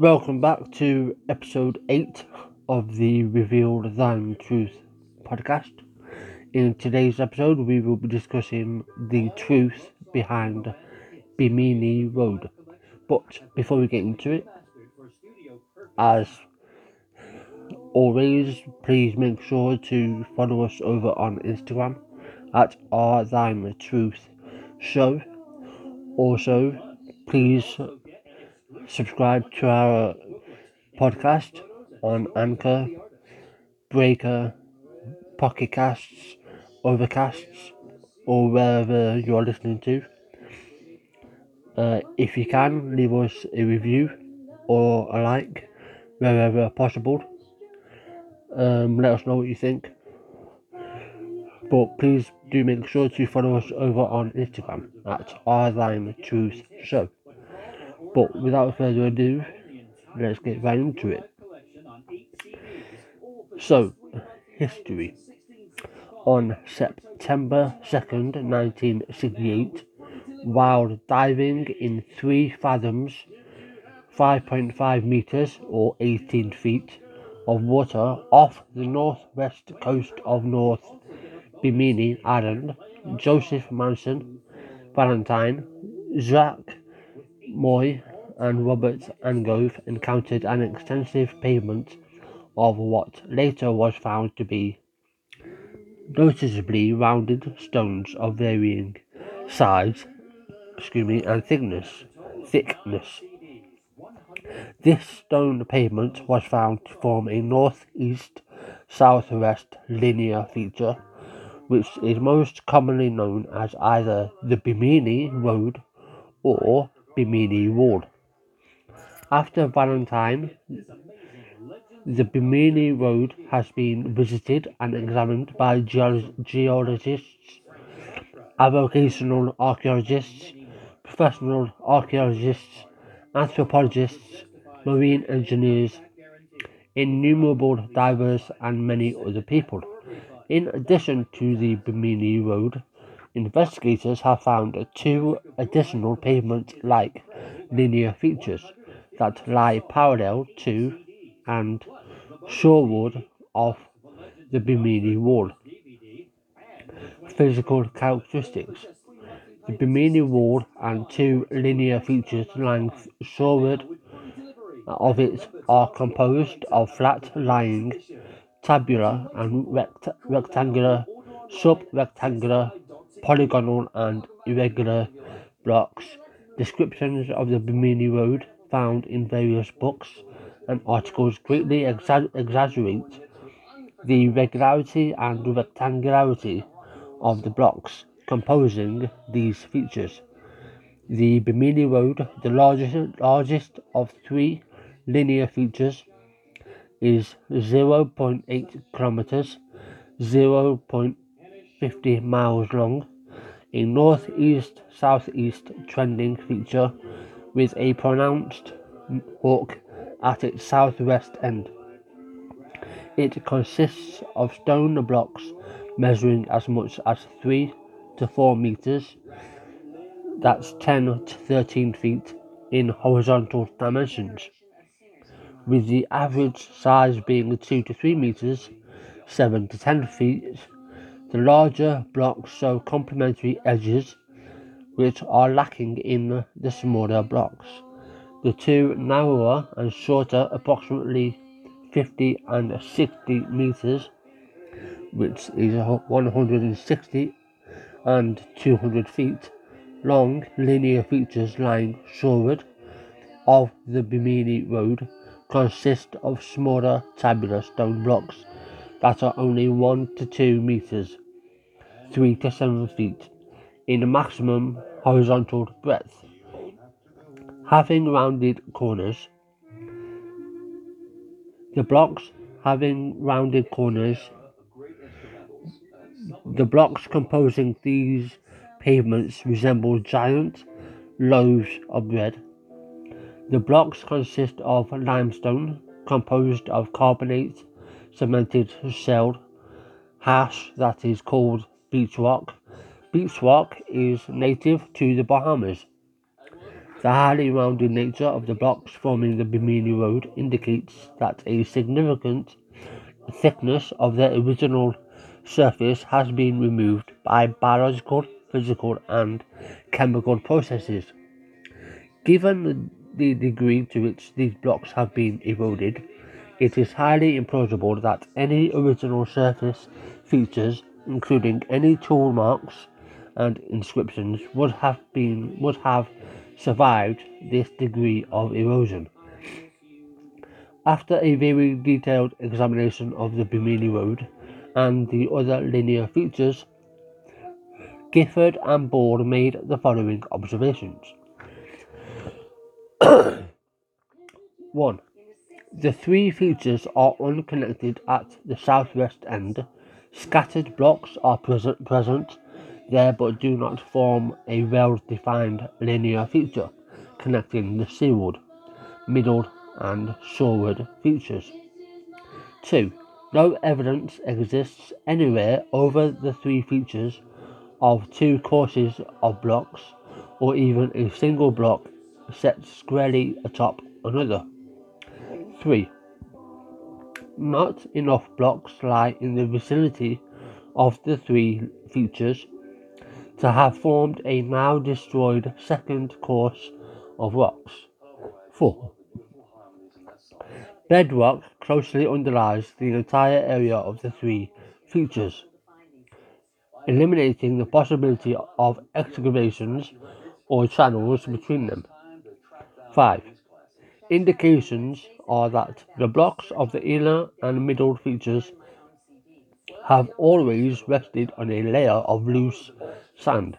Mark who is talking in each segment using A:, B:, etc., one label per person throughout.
A: Welcome back to episode 8 of the Reveal Thine Truth podcast. In today's episode, we will be discussing the truth behind Bimini Road. But before we get into it, as always, please make sure to follow us over on Instagram at Our Thine Truth Show. Also, please subscribe to our podcast on Anchor, Breaker, Pocket Casts, Overcasts, or wherever you're listening to. Uh, if you can, leave us a review or a like wherever possible. Um, let us know what you think. But please do make sure to follow us over on Instagram at Show. But without further ado, let's get right into it. So, history. On September 2nd, 1968, while diving in 3 fathoms, 5.5 meters or 18 feet of water off the northwest coast of North Bimini Island, Joseph Manson, Valentine, Zach Moy and Robert Angove encountered an extensive pavement of what later was found to be noticeably rounded stones of varying size excuse me, and thickness. thickness. This stone pavement was found to form a northeast southwest linear feature, which is most commonly known as either the Bimini Road or Bimini Wall. After Valentine, the Bimini Road has been visited and examined by geologists, avocational archaeologists, professional archaeologists, anthropologists, marine engineers, innumerable divers, and many other people. In addition to the Bimini Road, investigators have found two additional pavement like linear features that lie parallel to and shoreward of the Bimini Wall. Physical characteristics the Bimini Wall and two linear features lying shoreward of it are composed of flat lying tabular and rect- rectangular, sub-rectangular, polygonal and irregular blocks. Descriptions of the Bimini Road found in various books and articles greatly exa- exaggerate the regularity and rectangularity of the blocks composing these features. The Bimini Road, the largest, largest of three linear features, is 0.8 kilometers, 0.50 miles long, a northeast southeast trending feature with a pronounced hook at its southwest end. It consists of stone blocks measuring as much as 3 to 4 meters, that's 10 to 13 feet in horizontal dimensions, with the average size being 2 to 3 meters, 7 to 10 feet. The larger blocks show complementary edges which are lacking in the smaller blocks. The two narrower and shorter, approximately 50 and 60 meters, which is 160 and 200 feet long linear features lying shoreward of the Bimini Road consist of smaller tabular stone blocks that are only 1 to 2 meters, 3 to 7 feet in maximum horizontal breadth. Having rounded corners, the blocks having rounded corners the blocks composing these pavements resemble giant loaves of bread. The blocks consist of limestone composed of carbonate, cemented shell, hash that is called beach rock. Beach rock is native to the Bahamas. The highly rounded nature of the blocks forming the Bimini Road indicates that a significant thickness of the original surface has been removed by biological, physical, and chemical processes. Given the degree to which these blocks have been eroded, it is highly implausible that any original surface features, including any tool marks and inscriptions, would have been would have survived this degree of erosion. After a very detailed examination of the Bimini Road and the other linear features, Gifford and Ball made the following observations. 1. The three features are unconnected at the southwest end. Scattered blocks are present, there but do not form a well-defined linear feature connecting the seaward, middle and shoreward features. 2. No evidence exists anywhere over the three features of two courses of blocks or even a single block set squarely atop another. 3. Not enough blocks lie in the vicinity of the three features to have formed a now destroyed second course of rocks. 4. Bedrock closely underlies the entire area of the three features, eliminating the possibility of excavations or channels between them. 5. Indications are that the blocks of the inner and middle features have always rested on a layer of loose sand.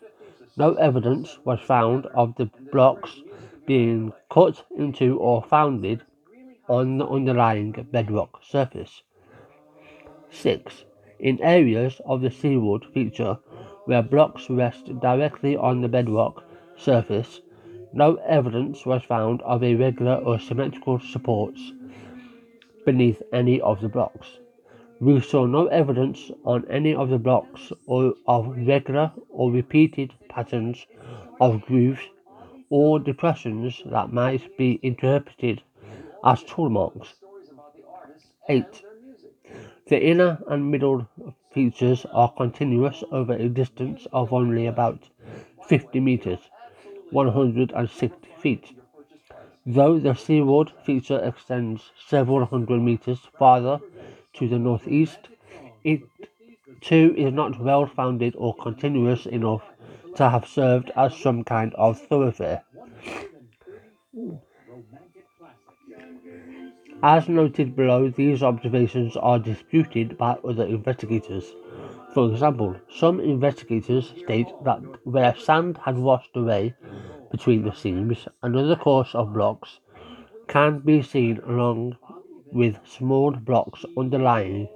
A: No evidence was found of the blocks being cut into or founded on the underlying bedrock surface. 6. In areas of the seaward feature where blocks rest directly on the bedrock surface, no evidence was found of irregular or symmetrical supports beneath any of the blocks. We saw no evidence on any of the blocks or of regular or repeated patterns of grooves or depressions that might be interpreted as tool marks. 8. The inner and middle features are continuous over a distance of only about 50 meters, 160 feet. Though the seaward feature extends several hundred meters farther to the northeast. It too is not well founded or continuous enough to have served as some kind of thoroughfare. As noted below, these observations are disputed by other investigators. For example, some investigators state that where sand had washed away between the seams, another course of blocks can be seen along with small blocks underlying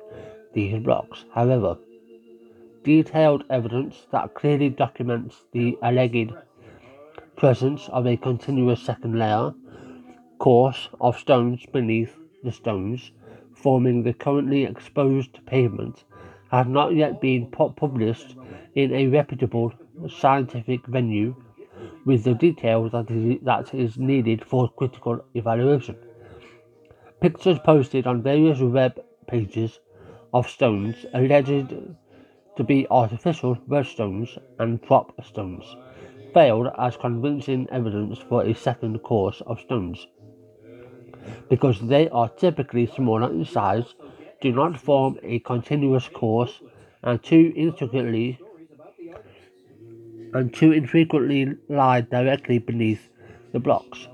A: these blocks. However, detailed evidence that clearly documents the alleged presence of a continuous second layer course of stones beneath the stones forming the currently exposed pavement has not yet been published in a reputable scientific venue with the detail that is, that is needed for critical evaluation. Pictures posted on various web pages of stones alleged to be artificial red stones and prop stones failed as convincing evidence for a second course of stones. Because they are typically smaller in size, do not form a continuous course, and too intricately and too infrequently lie directly beneath the blocks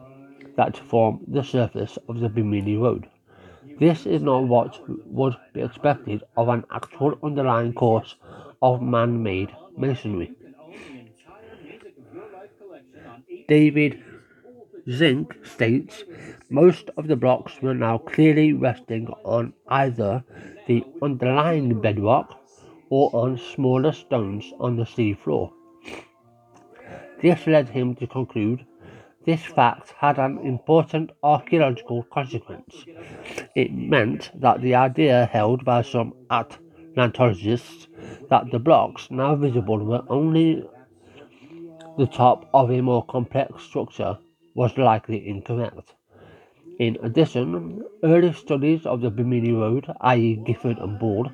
A: that form the surface of the Bimini Road. This is not what would be expected of an actual underlying course of man-made masonry. David Zink states most of the blocks were now clearly resting on either the underlying bedrock or on smaller stones on the sea floor. This led him to conclude this fact had an important archaeological consequence. It meant that the idea held by some Atlantologists that the blocks now visible were only the top of a more complex structure was likely incorrect. In addition, early studies of the Bimini Road, i.e. Gifford and Ball,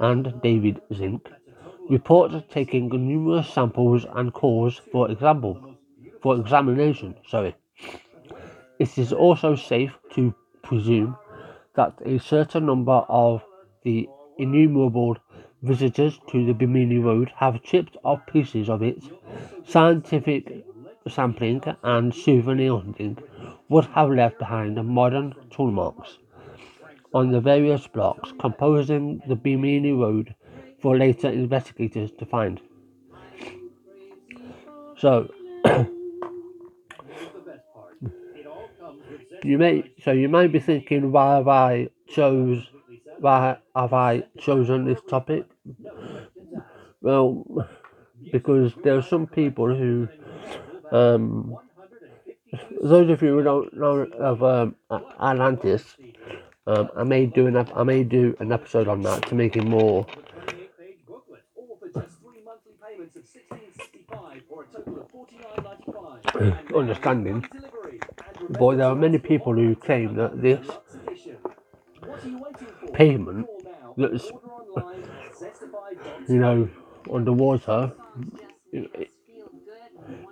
A: and David Zink, report taking numerous samples and cores for example for examination. Sorry. It is also safe to presume that a certain number of the innumerable visitors to the Bimini Road have chipped off pieces of it. Scientific sampling and souvenir hunting would have left behind modern tool marks on the various blocks composing the Bimini Road for later investigators to find. So, you may so you might be thinking why have I chose why have I chosen this topic? Well, because there are some people who, um, those of you who don't know of um, Atlantis, um, I may do an I may do an episode on that to make it more understanding. But there are many people who claim that this pavement that's you know underwater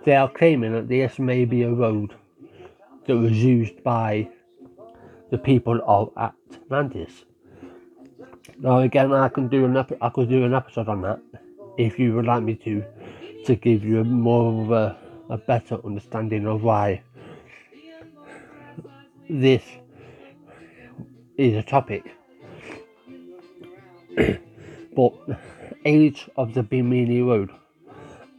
A: they are claiming that this may be a road that was used by the people of Atlantis. Now again I can do an I could do an episode on that if you would like me to to give you a more of a, a better understanding of why this is a topic. but age of the Bimini Road.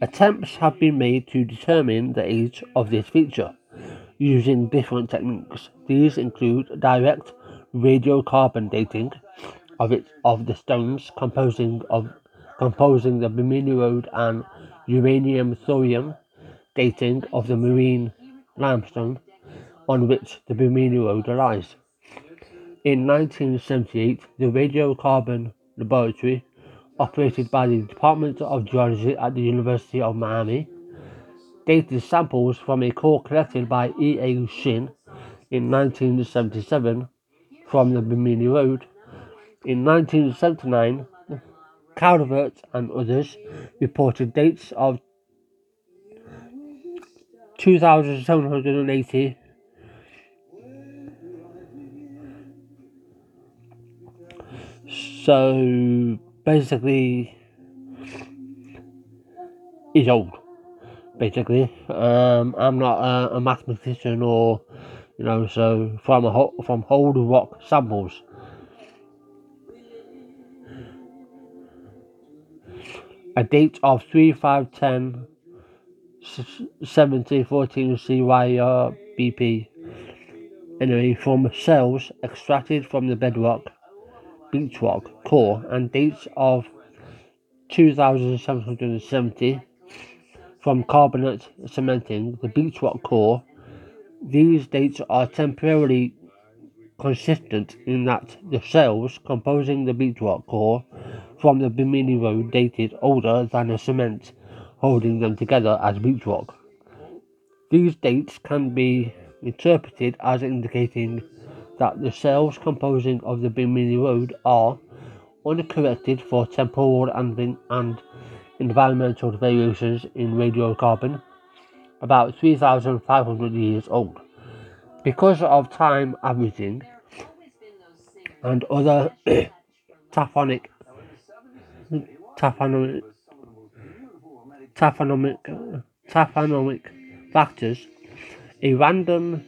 A: Attempts have been made to determine the age of this feature using different techniques. These include direct radiocarbon dating of it of the stones composing of composing the Road and uranium thorium dating of the marine limestone on which the Road lies. In 1978, the radiocarbon laboratory, operated by the Department of Geology at the University of Miami, dated samples from a core collected by E. A. Shinn in 1977 from the Bimini Road. In 1979, Calvert and others reported dates of 2780 so basically he's old basically. Um, i'm not a, a mathematician or you know so from a from old rock samples. A date of 3510 70 14 CYRBP anyway from cells extracted from the bedrock beach rock core and dates of 2770 from carbonate cementing the beach rock core these dates are temporarily consistent in that the cells composing the beach rock core from the Bimini Road dated older than the cement holding them together as beach rock. These dates can be interpreted as indicating that the cells composing of the Bimini Road are uncorrected for temporal and, and environmental variations in radiocarbon, about 3,500 years old. Because of time averaging and other taphonic taphonomic, taphonomic, taphonomic factors, a random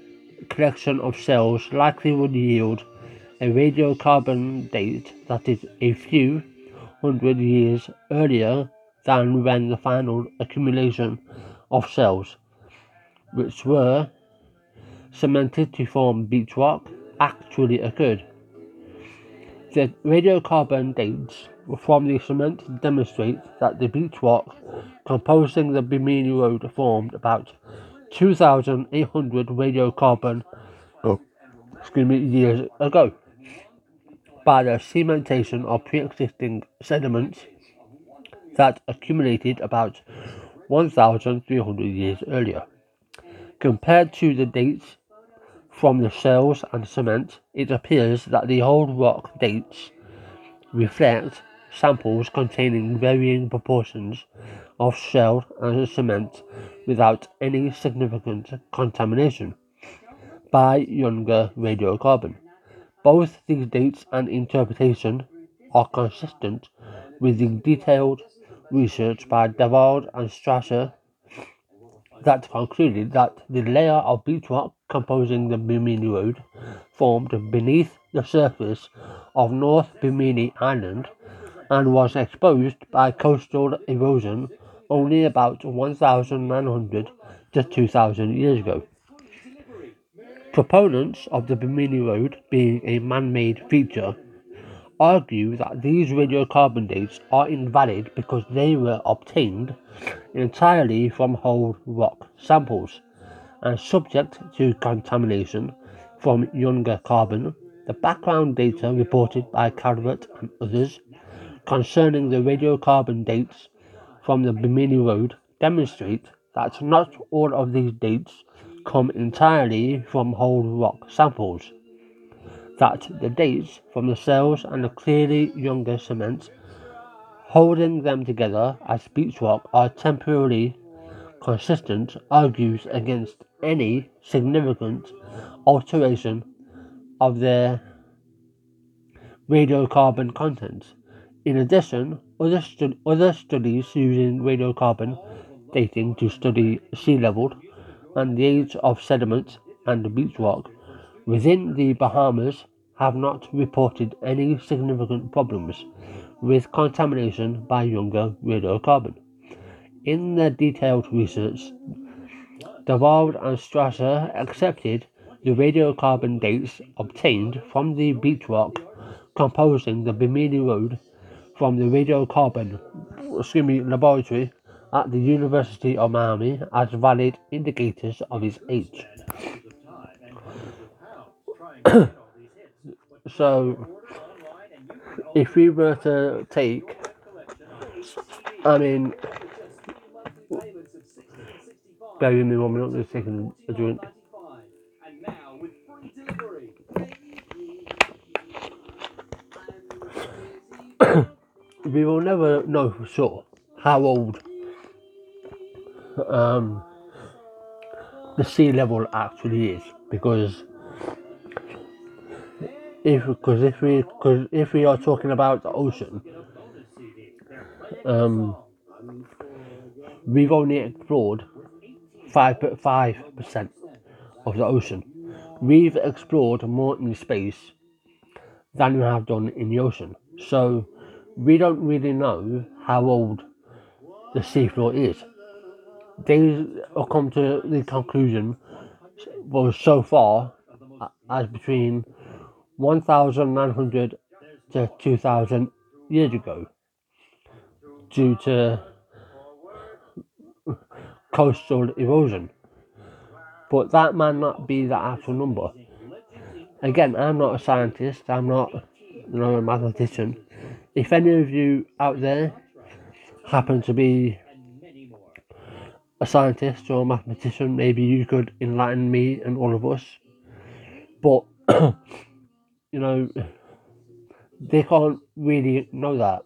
A: collection of cells likely would yield a radiocarbon date that is a few hundred years earlier than when the final accumulation of cells, which were cemented to form beach rock, actually occurred. The radiocarbon dates from the cement demonstrate that the beach rock composing the Bimini Road formed about 2,800 radiocarbon oh, excuse me, years ago by the cementation of pre-existing sediments that accumulated about 1,300 years earlier. Compared to the dates from the shells and cement, it appears that the old rock dates reflect samples containing varying proportions of shell and cement without any significant contamination by younger radiocarbon. Both these dates and interpretation are consistent with the detailed research by Davaud and Strasser that concluded that the layer of beach rock composing the Bimini Road formed beneath the surface of North Bimini Island and was exposed by coastal erosion only about 1,900 to 2,000 years ago. Proponents of the Bimini Road being a man-made feature argue that these radiocarbon dates are invalid because they were obtained entirely from whole rock samples and subject to contamination from younger carbon. The background data reported by Calvert and others concerning the radiocarbon dates from the Bimini Road demonstrate that not all of these dates come entirely from whole rock samples that the dates from the cells and the clearly younger cement holding them together as beach rock are temporarily consistent argues against any significant alteration of their radiocarbon content. In addition, other, stu- other studies using radiocarbon dating to study sea level and the age of sediment and beach rock within the Bahamas have not reported any significant problems with contamination by younger radiocarbon. In their detailed research, Davaud and Strasser accepted the radiocarbon dates obtained from the beach rock composing the Bimini Road from the radiocarbon excuse me, laboratory at the University of Miami as valid indicators of his age. so, if we were to take, I mean, bear with me one minute, I'm just taking a drink. we will never know for sure how old um, the sea level actually is because if because if we because if we are talking about the ocean um, we've only explored five five percent of the ocean. We've explored more in space than we have done in the ocean. So we don't really know how old the seafloor is. They have come to the conclusion well so far uh, as between 1900 to 2000 years ago due to coastal erosion. But that might not be the actual number. Again i'm not a scientist i'm not you know, a mathematician if any of you out there happen to be a scientist or a mathematician, maybe you could enlighten me and all of us. But, you know, they can't really know that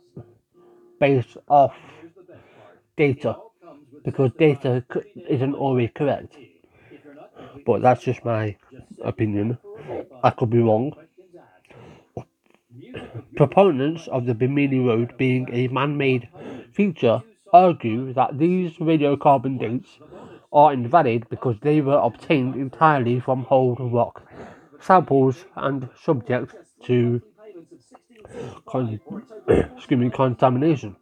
A: based off data because data isn't always correct. But that's just my opinion. I could be wrong. Proponents of the Bimini Road being a man made feature argue that these radiocarbon dates are invalid because they were obtained entirely from whole rock samples and subject to con- contamination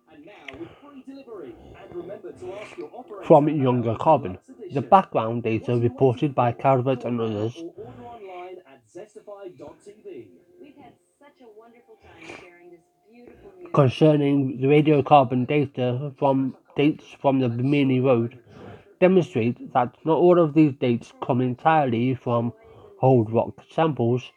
A: from younger carbon. The background data reported by Calvert and others concerning the radiocarbon data from dates from the Bimini Road demonstrates that not all of these dates come entirely from hold rock samples,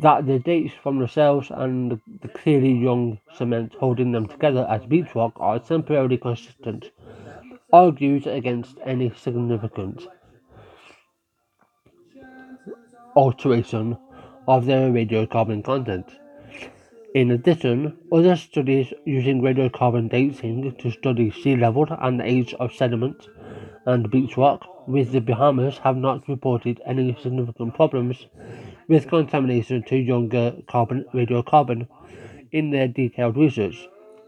A: that the dates from the cells and the clearly young cement holding them together as beach rock are temporarily consistent, argues against any significant alteration of their radiocarbon content. In addition, other studies using radiocarbon dating to study sea level and the age of sediment and beach rock with the Bahamas have not reported any significant problems with contamination to younger carbon radiocarbon in their detailed research.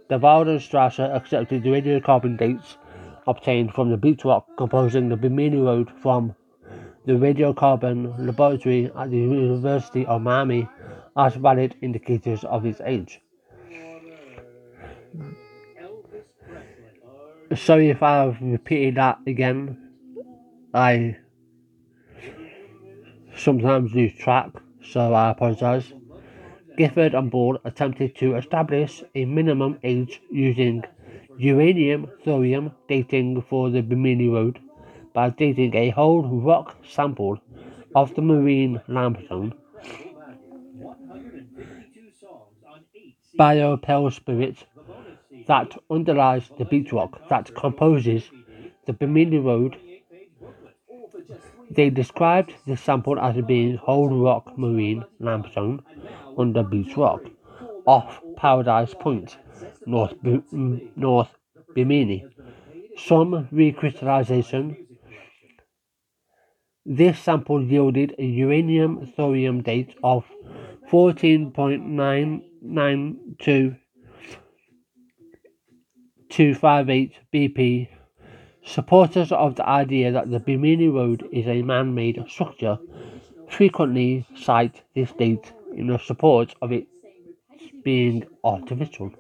A: The and Strasser accepted the radiocarbon dates obtained from the beach rock composing the Bimini Road from the radiocarbon laboratory at the University of Miami as valid indicators of its age. Sorry if I've repeated that again. I sometimes lose track, so I apologise. Gifford and Ball attempted to establish a minimum age using uranium thorium dating for the Bimini Road by dating a whole rock sample of the marine limestone biopelsparite that underlies the beach rock that composes the Bimini Road. They described the sample as being whole rock marine limestone under beach rock off Paradise Point, North, B- mm, North Bimini. Some recrystallization. This sample yielded a uranium thorium date of fourteen point nine nine two two five eight BP. Supporters of the idea that the Bimini Road is a man made structure frequently cite this date in support of it being artificial.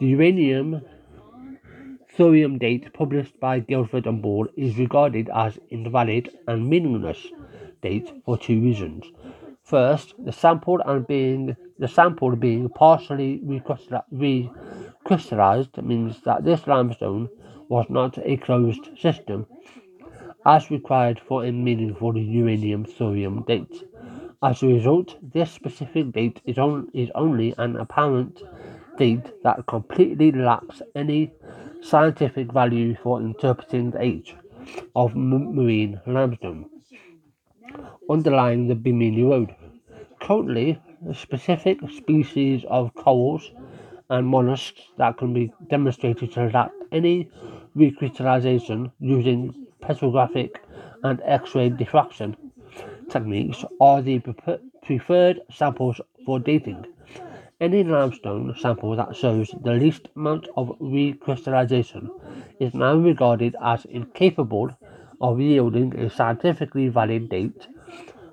A: The uranium thorium date published by Gifford and Ball is regarded as invalid and meaningless date for two reasons. First, the sample and being the sample being partially recrystallized means that this limestone was not a closed system, as required for a meaningful uranium thorium date. As a result, this specific date is, on, is only an apparent date that completely lacks any scientific value for interpreting the age of marine limestone underlying the Bimini Road. Currently, specific species of corals and mollusks that can be demonstrated to lack any recrystallization using petrographic and X-ray diffraction techniques are the preferred samples for dating. Any limestone sample that shows the least amount of recrystallization is now regarded as incapable of yielding a scientifically valid date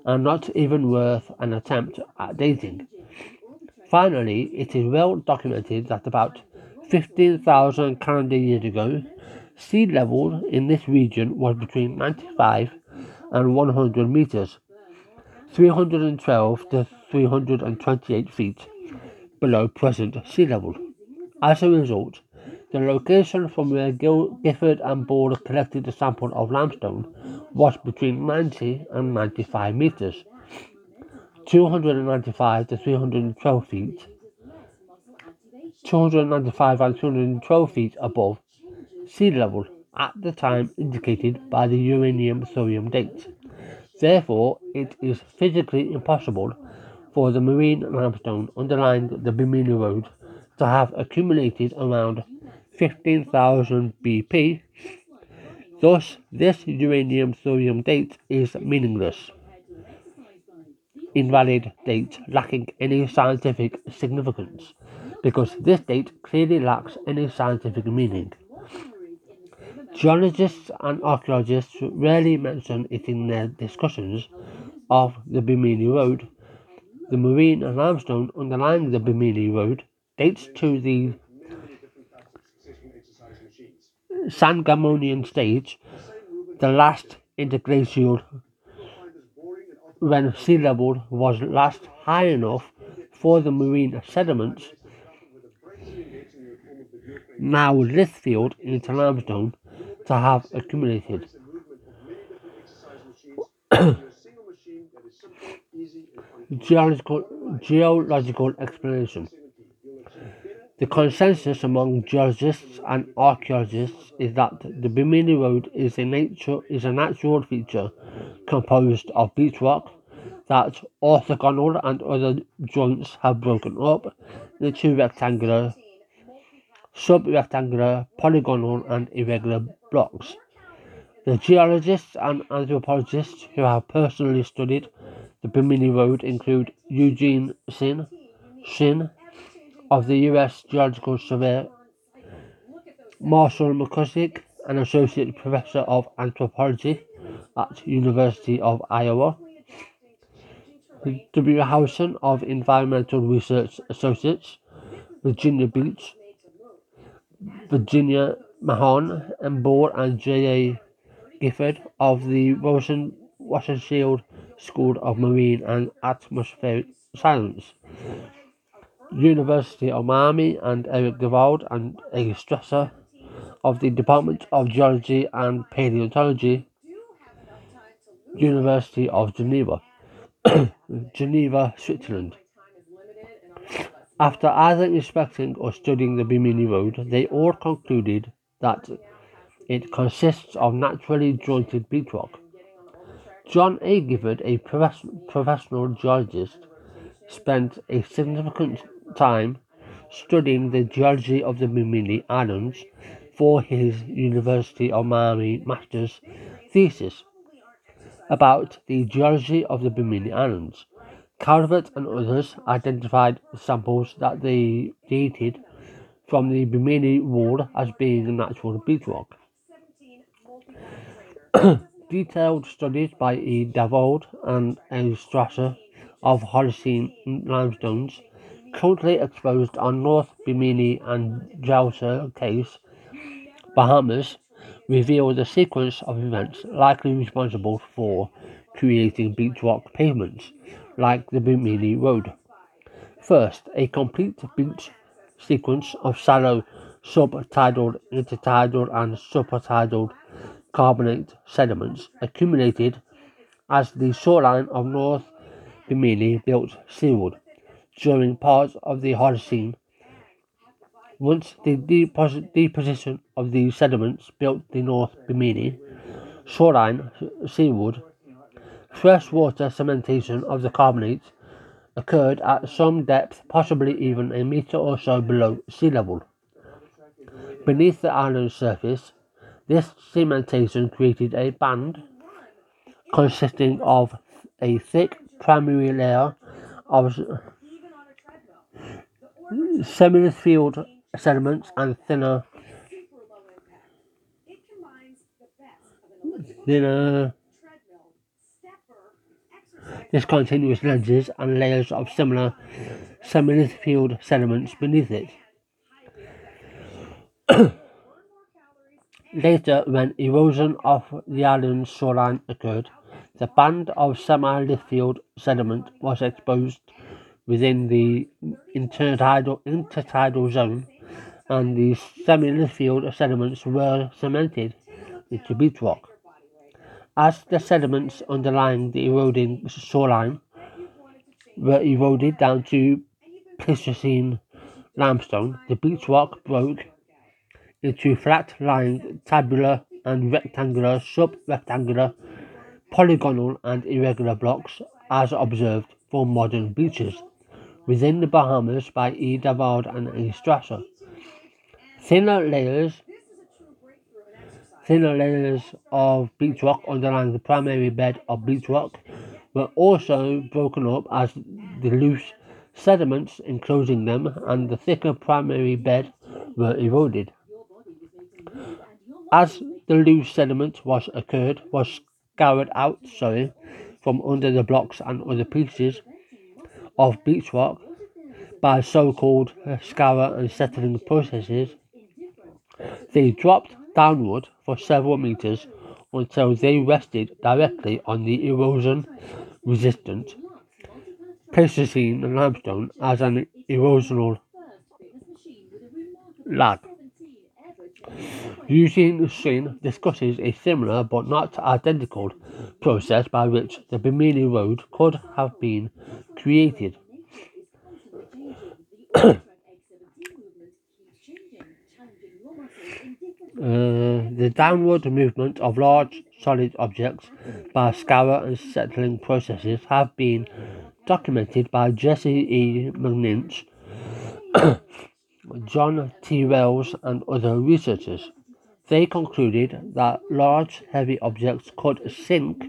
A: and not even worth an attempt at dating. Finally, it is well documented that about 15,000 calendar years ago, sea level in this region was between 95 and 100 meters, 312 to 328 feet below present sea level. As a result, the location from where Gifford and Ball collected a sample of limestone was between 90 and 95 meters, 295 to 312 feet, 295 and 212 feet above sea level at the time indicated by the uranium thorium date. Therefore, it is physically impossible for the marine limestone underlying the Bimini Road to have accumulated around 15,000 BP. Thus, this uranium thorium date is meaningless. Invalid date lacking any scientific significance because this date clearly lacks any scientific meaning. Geologists and archaeologists rarely mention it in their discussions of the Bimini Road. The marine and limestone underlying the Bimini Road dates to the Sangamonian stage, the last interglacial when sea level was last high enough for the marine sediments now lithified into limestone to have accumulated. Geological, geological explanation. The consensus among geologists and archaeologists is that the Bimini Road is a nature is a natural feature composed of beach rock that orthogonal and other joints have broken up into rectangular, sub-rectangular, polygonal and irregular blocks. The geologists and anthropologists who have personally studied the Bimini Road include Eugene Sin, Shinn of the U.S. Geological Survey, Marshall McKusick, an associate professor of anthropology at University of Iowa, W. Howson of Environmental Research Associates, Virginia Beach, Virginia Mahon, and Ball and J. Gifford of the Rosen Wasserscheid School of Marine and Atmospheric Science. University of Miami and Eric Gewald and a Strasser of the Department of Geology and Paleontology, University of Geneva, Geneva, Switzerland. After either inspecting or studying the Bimini Road, they all concluded that it consists of naturally jointed beach rock. John A. Gifford, a professional geologist, spent a significant time studying the geology of the Bimini Islands for his University of Miami master's thesis about the geology of the Bimini Islands. Calvert and others identified samples that they dated from the Bimini Wall as being natural beach rock. Detailed studies by E. Davaud and A. Strasser of Holocene limestones currently exposed on North Bimini and Dowser Case, Bahamas, reveal the sequence of events likely responsible for creating beach rock pavements like the Bimini Road. First, a complete beach sequence of shallow subtidal, intertidal, and supertidal carbonate sediments accumulated as the shoreline of North Bimini built seaward during parts of the Holocene. Once the deposition of these sediments built the North Bimini shoreline seaward, freshwater cementation of the carbonates occurred at some depth, possibly even a meter or so below sea level. Beneath the island's surface, this cementation created a band consisting of a thick primary layer of semi-lithified sediments and thinner thinner discontinuous ledges and layers of similar semi-lithified sediments beneath it. Later, when erosion of the island's shoreline occurred, the band of semi-lithic sediment was exposed within the intertidal, intertidal zone, and the semi-lithic sediments were cemented into beach rock. As the sediments underlying the eroding shoreline were eroded down to Pleistocene limestone, the beach rock broke into flat-lying tabular and rectangular, sub-rectangular, polygonal and irregular blocks as observed for modern beaches within the Bahamas by E. Davaud and E. Strasser. Thinner layers thinner layers of beach rock underlying the primary bed of beach rock were also broken up as the loose sediments enclosing them and the thicker primary bed were eroded. As the loose sediment was occurred was scoured out sorry, from under the blocks and other pieces of beach rock by so-called scour and settling processes, they dropped downward for several meters until they rested directly on the erosion resistant Pleistocene limestone as an erosional lag. Eugene Shinn discusses a similar but not identical process by which the Bimini Road could have been created. Uh, the downward movement of large solid objects by scour and settling processes have been documented by Jesse E. McNinch, John T. Wells, and other researchers. They concluded that large, heavy objects could sink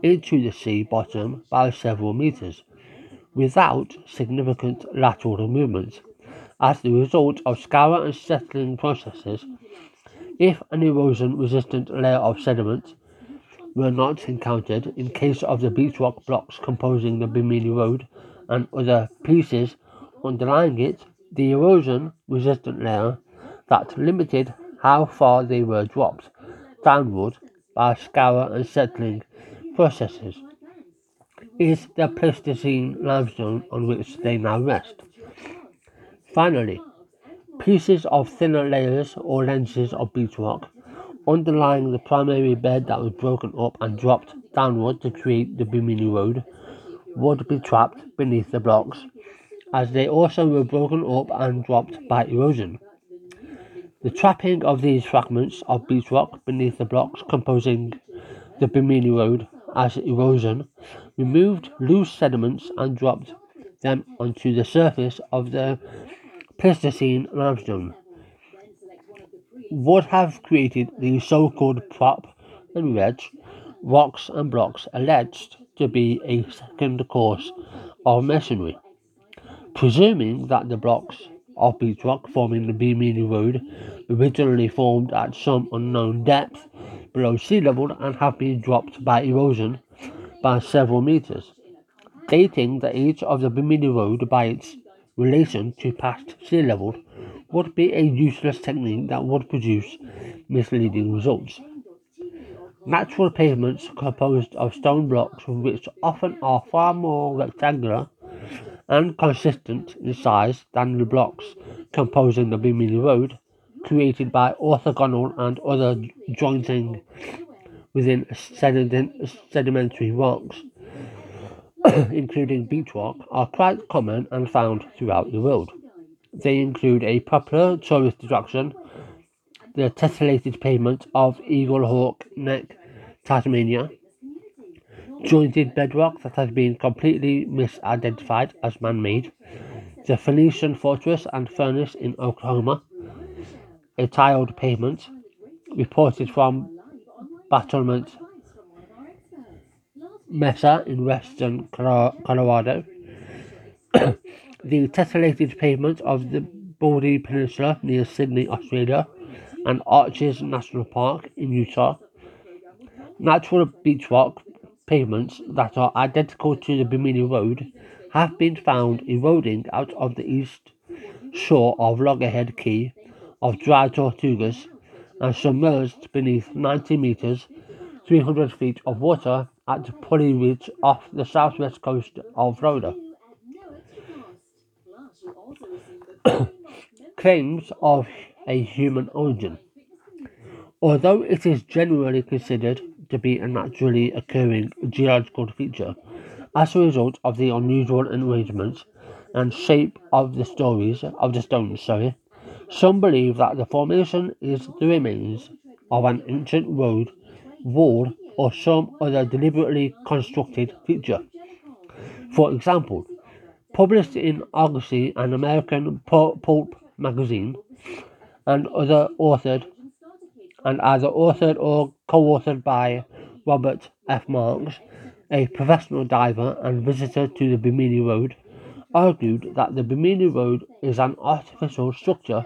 A: into the sea bottom by several meters without significant lateral movement as the result of scour and settling processes. If an erosion resistant layer of sediment were not encountered in case of the beach rock blocks composing the Bimini Road and other pieces underlying it, the erosion resistant layer that limited how far they were dropped downward by scour and settling processes is the Pleistocene limestone on which they now rest. Finally, pieces of thinner layers or lenses of beach rock underlying the primary bed that was broken up and dropped downward to create the Bimini Road would be trapped beneath the blocks, as they also were broken up and dropped by erosion. The trapping of these fragments of beach rock beneath the blocks composing the Bimini Road as erosion removed loose sediments and dropped them onto the surface of the Pleistocene limestone would have created the so-called prop and wedge rocks and blocks alleged to be a second course of masonry. Presuming that the blocks of beach rock forming the Bimini Road originally formed at some unknown depth below sea level and have been dropped by erosion by several meters, dating the age of the Bimini Road by its relation to past sea level would be a useless technique that would produce misleading results. Natural pavements composed of stone blocks which often are far more rectangular and consistent in size than the blocks composing the Bimini Road, created by orthogonal and other jointing within sedimentary rocks, including beach rock, are quite common and found throughout the world. They include a popular tourist attraction, the tessellated pavement of Eaglehawk Neck, Tasmania, jointed bedrock that has been completely misidentified as man made, the Phoenician Fortress and Furnace in Oklahoma, a tiled pavement reported from Battlement Mesa in western Colorado. the tessellated pavement of the Bouddi Peninsula near Sydney, Australia, and Arches National Park in Utah. Natural beach rock pavements that are identical to the Bimini Road have been found eroding out of the east shore of Loggerhead Key of dry tortugas and submerged beneath 90 meters, 300 feet of water at Pulley Ridge off the southwest coast of Florida. Claims of a human origin. Although it is generally considered to be a naturally occurring geological feature, as a result of the unusual arrangement and shape of the stories of the stones, sorry, some believe that the formation is the remains of an ancient road, wall, or some other deliberately constructed feature. For example, published in Argosy, an American pulp magazine, and other authored and either authored or co-authored by Robert F. Marks, a professional diver and visitor to the Bimini Road, argued that the Bimini Road is an artificial structure.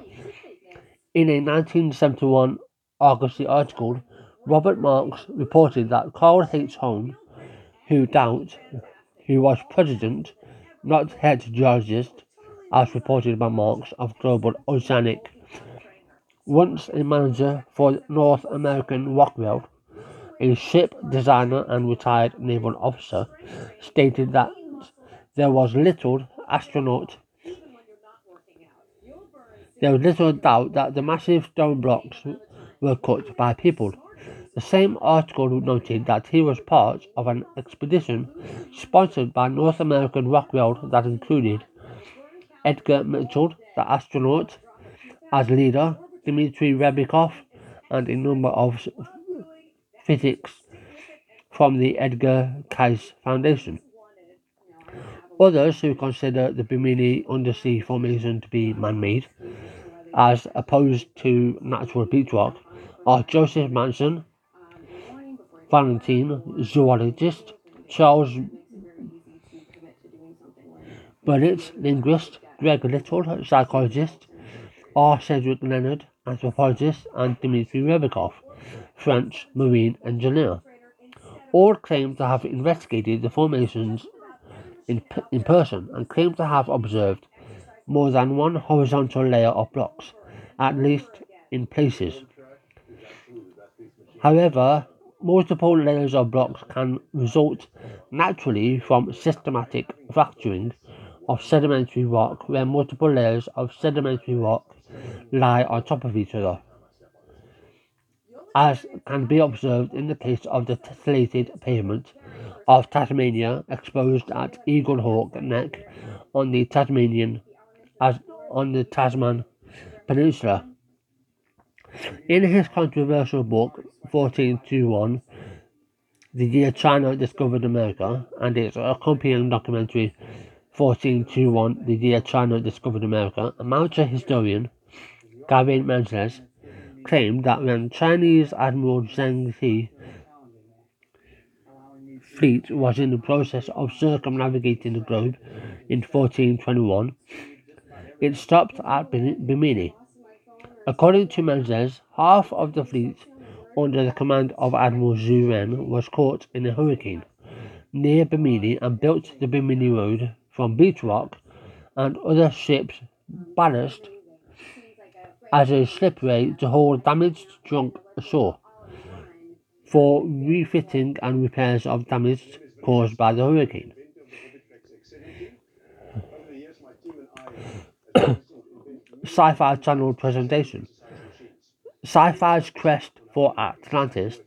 A: In a 1971 Argosy article, Robert Marks reported that Carl H. Hone, who doubt, who was president not head geologist, as reported by Marks of Global Oceanic. Once a manager for North American Rockwell, a ship designer and retired naval officer, stated that there was little astronaut there was little doubt that the massive stone blocks were cut by people. The same article noted that he was part of an expedition sponsored by North American Rockwell that included Edgar Mitchell, the astronaut, as leader, Dimitri Rebikoff, and a number of physics from the Edgar Cayce Foundation. Others who consider the Bimini undersea formation to be man-made, as opposed to natural beach rock, are Joseph Manson, Valentine, zoologist, Charles Burnett, linguist, Greg Little, psychologist, R. Cedric Leonard, anthropologist, and Dimitri Rebikoff, French marine engineer. All claim to have investigated the formations in, in person and claim to have observed more than one horizontal layer of blocks, at least in places. However, multiple layers of blocks can result naturally from systematic fracturing of sedimentary rock where multiple layers of sedimentary rock lie on top of each other, as can be observed in the case of the tessellated pavement of Tasmania exposed at Eaglehawk Neck on the Tasmanian as on the Tasman Peninsula. In his controversial book 1421, The Year China Discovered America, and its accompanying documentary 1421, The Year China Discovered America, a amateur historian Gavin Menzies claimed that when Chinese Admiral Zheng He fleet was in the process of circumnavigating the globe in 1421, it stopped at Bimini. According to Menzies, half of the fleet under the command of Admiral Zhou Wen was caught in a hurricane near Bimini and built the Bimini Road from beach rock and other ships' ballast as a slipway to haul damaged junk ashore for refitting and repairs of damage caused by the hurricane. Sci-Fi Channel presentation. Sci-Fi's quest for Atlantis,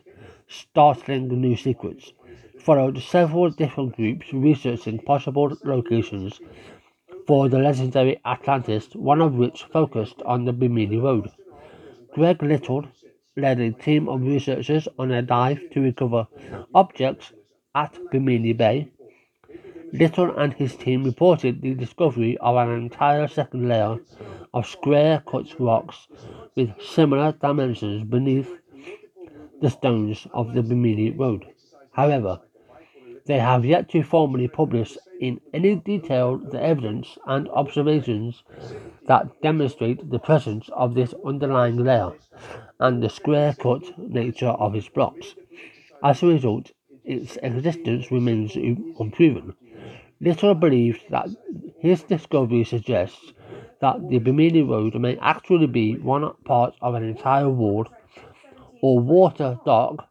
A: startling new secrets followed several different groups researching possible locations for the legendary Atlantis, one of which focused on the Bimini Road. Greg Little led a team of researchers on a dive to recover objects at Bimini Bay. Little and his team reported the discovery of an entire second layer of square cut rocks with similar dimensions beneath the stones of the Bimini Road. However, they have yet to formally publish in any detail the evidence and observations that demonstrate the presence of this underlying layer and the square cut nature of its blocks. As a result, its existence remains unproven. Little believes that his discovery suggests that the Bimini Road may actually be one part of an entire wall or water dock.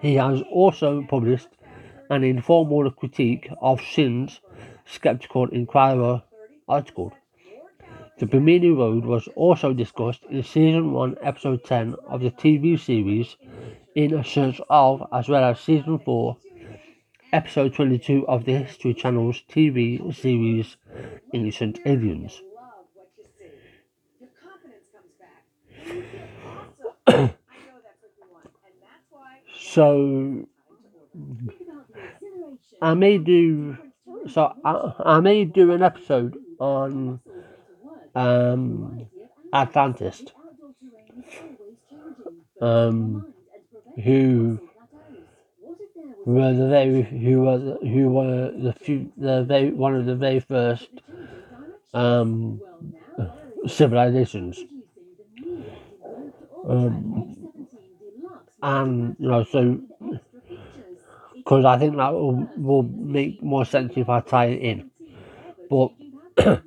A: He has also published an informal critique of Shinn's Skeptical Inquirer article. The Bimini Road was also discussed in Season 1, Episode 10 of the TV series In Search of, as well as Season 4, Episode 22 of the History Channel's TV series Ancient Aliens. so I may do so I, I may do an episode on um Atlantis. Um who were the very who were who were the few the very one of the very first um civilizations. Um, and you know so because I think that will, will make more sense if I tie it in. But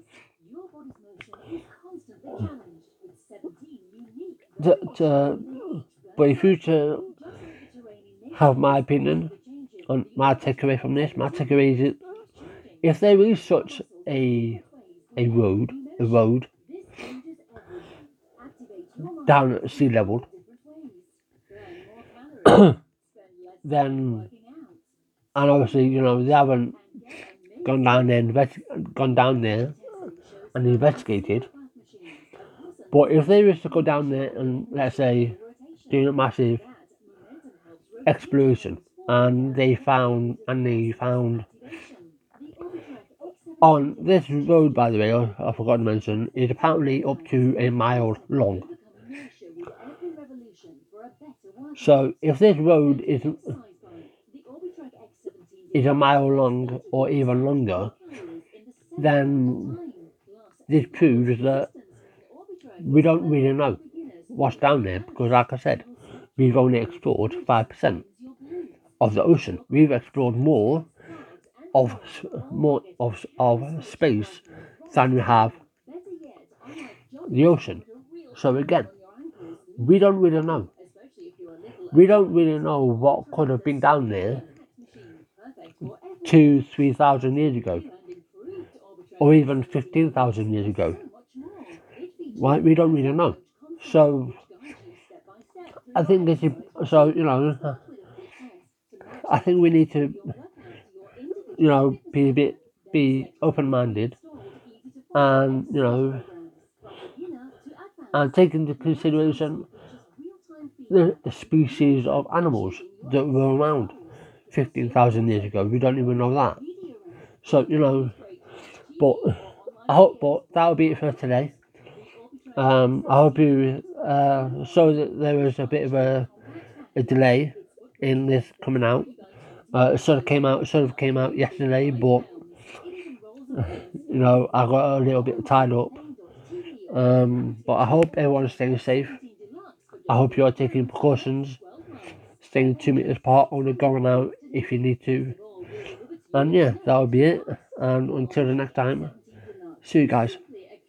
A: to, to, but if you to have my opinion on my takeaway from this, my takeaway is if there is such a a road, a road down at sea level, then and obviously, you know, they haven't gone down there, gone down there and investigated. But if they were to go down there and let's say do a massive explosion, and they found and they found on this road, by the way, I, I forgot to mention, is apparently up to a mile long. So if this road is is a mile long or even longer, then this proves that we don't really know what's down there because, like I said, we've only explored 5% of the ocean. We've explored more of more of, of space than we have the ocean. So again, we don't really know. We don't really know what could have been down there two, three thousand years ago, or even fifteen thousand years ago. Right? We don't really know. So I think it's so you know. I think we need to, you know, be a bit be open minded, and you know, and take into consideration the, the species of animals that were around 15,000 years ago. We don't even know that. So, you know, but I hope, but that'll be it for today. Um, I hope you uh, saw that there was a bit of a, a delay in this coming out. Uh, it sort of came out, sort of came out yesterday, but you know, I got a little bit tied up. Um, but I hope everyone's staying safe. I hope you're taking precautions, staying two meters apart, only going out if you need to. And yeah, that'll be it. And until the next time, see you guys.